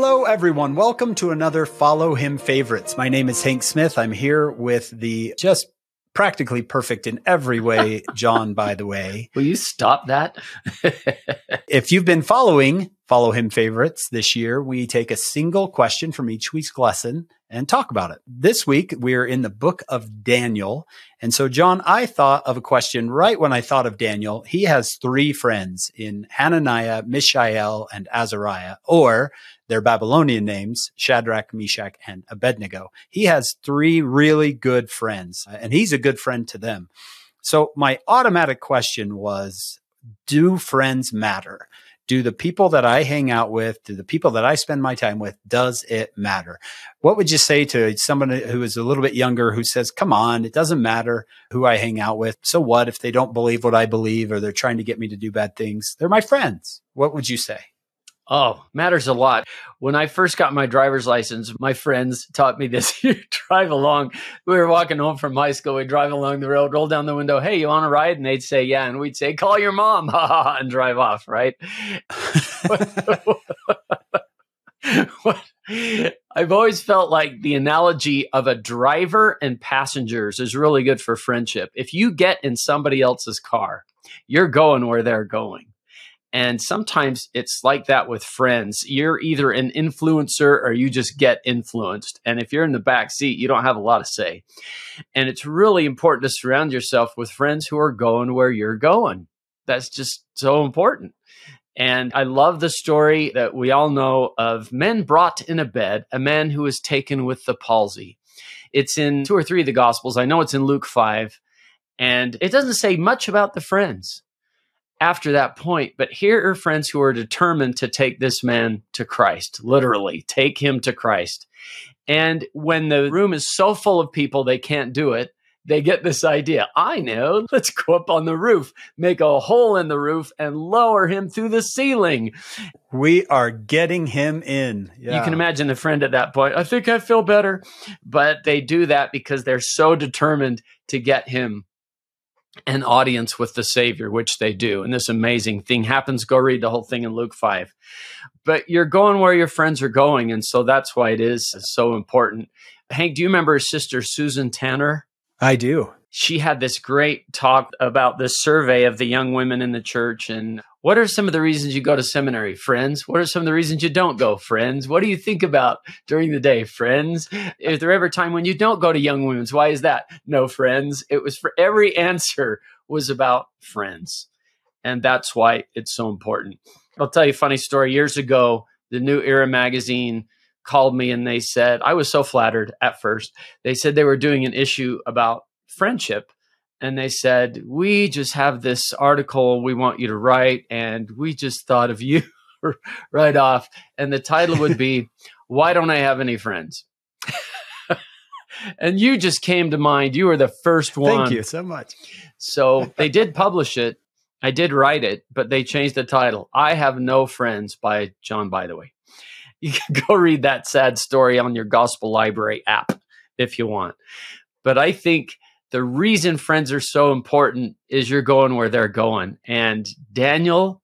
Hello, everyone. Welcome to another Follow Him Favorites. My name is Hank Smith. I'm here with the just practically perfect in every way, John, Bytheway. Will you stop that? if you've been following Follow Him Favorites this year, we take a single question from each week's lesson and talk about it. This week, we're in the book of Daniel. And so, John, I thought of a question right when I thought of Daniel. He has three friends in Hananiah, Mishael, and Azariah, or their Babylonian names, Shadrach, Meshach, and Abednego. He has three really good friends, and he's a good friend to them. So, my automatic question was Do friends matter? Do the people that I hang out with, do the people that I spend my time with, does it matter? What would you say to someone who is a little bit younger who says, come on, it doesn't matter who I hang out with. So what if they don't believe what I believe or they're trying to get me to do bad things? They're my friends. What would you say? Oh, matters a lot. When I first got my driver's license, my friends taught me this. you drive along. We were walking home from high school. We'd drive along the road, roll down the window. Hey, you want to ride? And they'd say, yeah. And we'd say, call your mom, and drive off, right? I've always felt like the analogy of a driver and passengers is really good for friendship. If you get in somebody else's car, you're going where they're going. And sometimes it's like that with friends. You're either an influencer or you just get influenced. And if you're in the back seat, you don't have a lot to say. And it's really important to surround yourself with friends who are going where you're going. That's just so important. And I love the story that we all know of men brought in a bed, a man who was taken with the palsy. It's in two or three of the Gospels. I know it's in Luke 5. And it doesn't say much about the friends after that point. But here are friends who are determined to take this man to Christ, literally, take him to Christ. And when the room is so full of people they can't do it, they get this idea. I know, let's go up on the roof, make a hole in the roof, and lower him through the ceiling. We are getting him in. Yeah. You can imagine the friend at that point. I think I feel better. But they do that because they're so determined to get him an audience with the Savior, which they do. And this amazing thing happens. Go read the whole thing in Luke 5. But you're going where your friends are going. And so that's why it is so important. Hank, do you remember his sister Susan Tanner? I do. She had this great talk about this survey of the young women in the church and what are some of the reasons you go to seminary, friends? What are some of the reasons you don't go, friends? What do you think about during the day, friends? Is there ever time when you don't go to young women's? Why is that? No, friends. It was for every answer was about friends. And that's why it's so important. I'll tell you a funny story. Years ago, the New Era magazine called me and they said, I was so flattered at first. They said they were doing an issue about friendship and they said, We just have this article we want you to write, and we just thought of you right off. And the title would be, Why Don't I Have Any Friends? and you just came to mind. You were the first one. Thank you so much. so they did publish it. I did write it, but they changed the title. I Have No Friends by John Bytheway. You can go read that sad story on your Gospel Library app if you want. But I think the reason friends are so important is you're going where they're going. And Daniel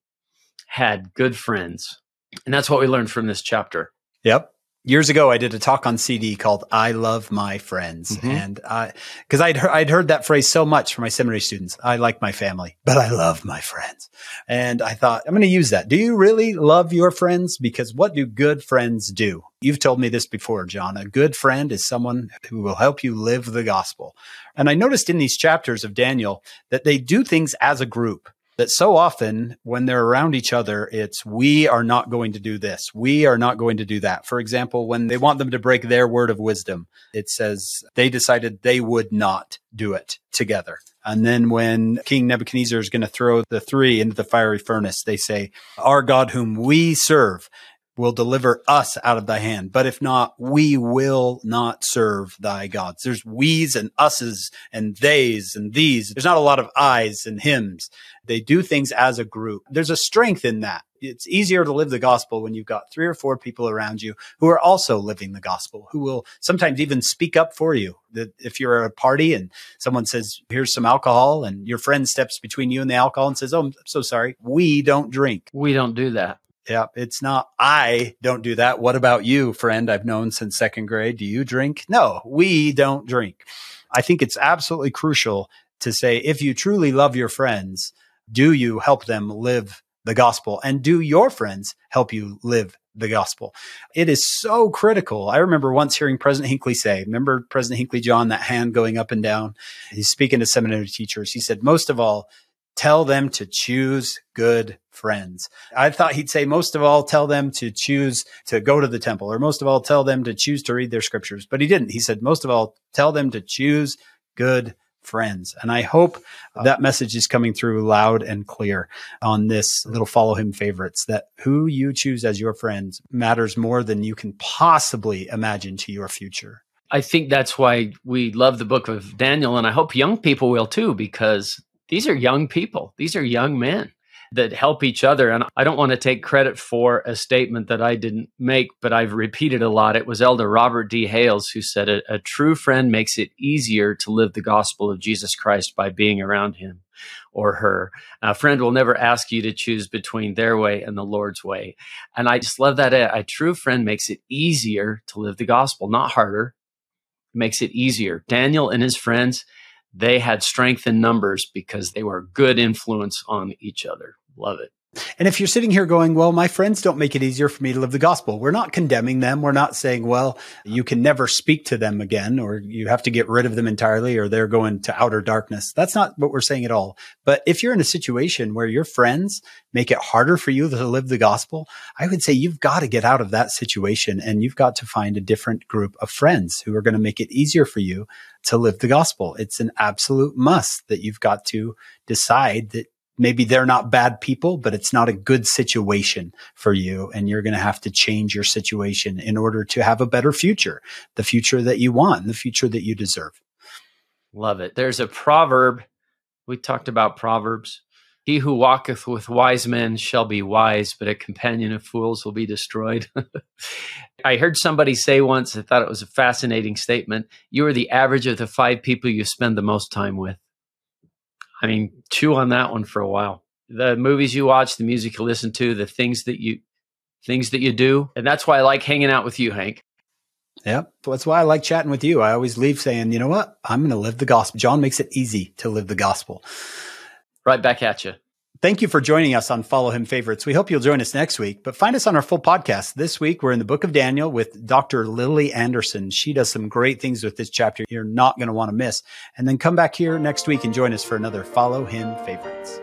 had good friends. And that's what we learned from this chapter. Yep years ago I did a talk on CD called "I Love My Friends," mm-hmm. and because I'd he- I'd heard that phrase so much from my seminary students. I like my family, but I love my friends, and I thought I'm going to use that. Do you really love your friends? Because what do good friends do? You've told me this before, John. A good friend is someone who will help you live the gospel. And I noticed in these chapters of Daniel that they do things as a group that so often when they're around each other, it's we are not going to do this. We are not going to do that. For example, when they want them to break their word of wisdom, it says they decided they would not do it together. And then when King Nebuchadnezzar is going to throw the three into the fiery furnace, they say, our God whom we serve will deliver us out of thy hand. But if not, we will not serve thy gods. There's we's and us's and they's and these. There's not a lot of I's and hims. They do things as a group. There's a strength in that. It's easier to live the gospel when you've got three or four people around you who are also living the gospel, who will sometimes even speak up for you. That if you're at a party and someone says, here's some alcohol and your friend steps between you and the alcohol and says, Oh, I'm so sorry. We don't drink. We don't do that Yeah. It's not, I don't do that. What about you, friend? I've known since second grade. Do you drink? No, we don't drink. I think it's absolutely crucial to say if you truly love your friends, do you help them live the gospel and do your friends help you live the gospel? It is so critical. I remember once hearing President Hinckley say, remember President Hinckley, John, that hand going up and down? He's speaking to seminary teachers. He said, most of all, tell them to choose good friends. I thought he'd say, most of all, tell them to choose to go to the temple, or most of all, tell them to choose to read their scriptures. But he didn't. He said, most of all, tell them to choose good friends. And I hope that message is coming through loud and clear on this little follow him favorites that who you choose as your friends matters more than you can possibly imagine to your future. I think that's why we love the book of Daniel. And I hope young people will too, because these are young people, these are young men that help each other. And I don't want to take credit for a statement that I didn't make, but I've repeated a lot. It was Elder Robert D. Hales who said, a, a true friend makes it easier to live the gospel of Jesus Christ by being around him or her. A friend will never ask you to choose between their way and the Lord's way. And I just love that. A, a true friend makes it easier to live the gospel, not harder. Makes it easier. Daniel and his friends, they had strength in numbers because they were a good influence on each other. Love it. And if you're sitting here going, well, my friends don't make it easier for me to live the gospel, we're not condemning them. We're not saying, well, you can never speak to them again, or you have to get rid of them entirely, or they're going to outer darkness. That's not what we're saying at all. But if you're in a situation where your friends make it harder for you to live the gospel, I would say you've got to get out of that situation and you've got to find a different group of friends who are going to make it easier for you to live the gospel. It's an absolute must that you've got to decide that maybe they're not bad people, but it's not a good situation for you. And you're going to have to change your situation in order to have a better future, the future that you want, the future that you deserve. Love it. There's a proverb. We talked about proverbs. He who walketh with wise men shall be wise, but a companion of fools will be destroyed. I heard somebody say once, I thought it was a fascinating statement. You are the average of the five people you spend the most time with. I mean, chew on that one for a while. The movies you watch, the music you listen to, the things that you things that you do, and that's why I like hanging out with you, Hank. Yep. That's why I like chatting with you. I always leave saying, you know what? I'm going to live the gospel. John makes it easy to live the gospel. Right back at you. Thank you for joining us on Follow Him Favorites. We hope you'll join us next week, but find us on our full podcast. This week, we're in the book of Daniel with Dr. Lily Anderson. She does some great things with this chapter you're not going to want to miss. And then come back here next week and join us for another Follow Him Favorites.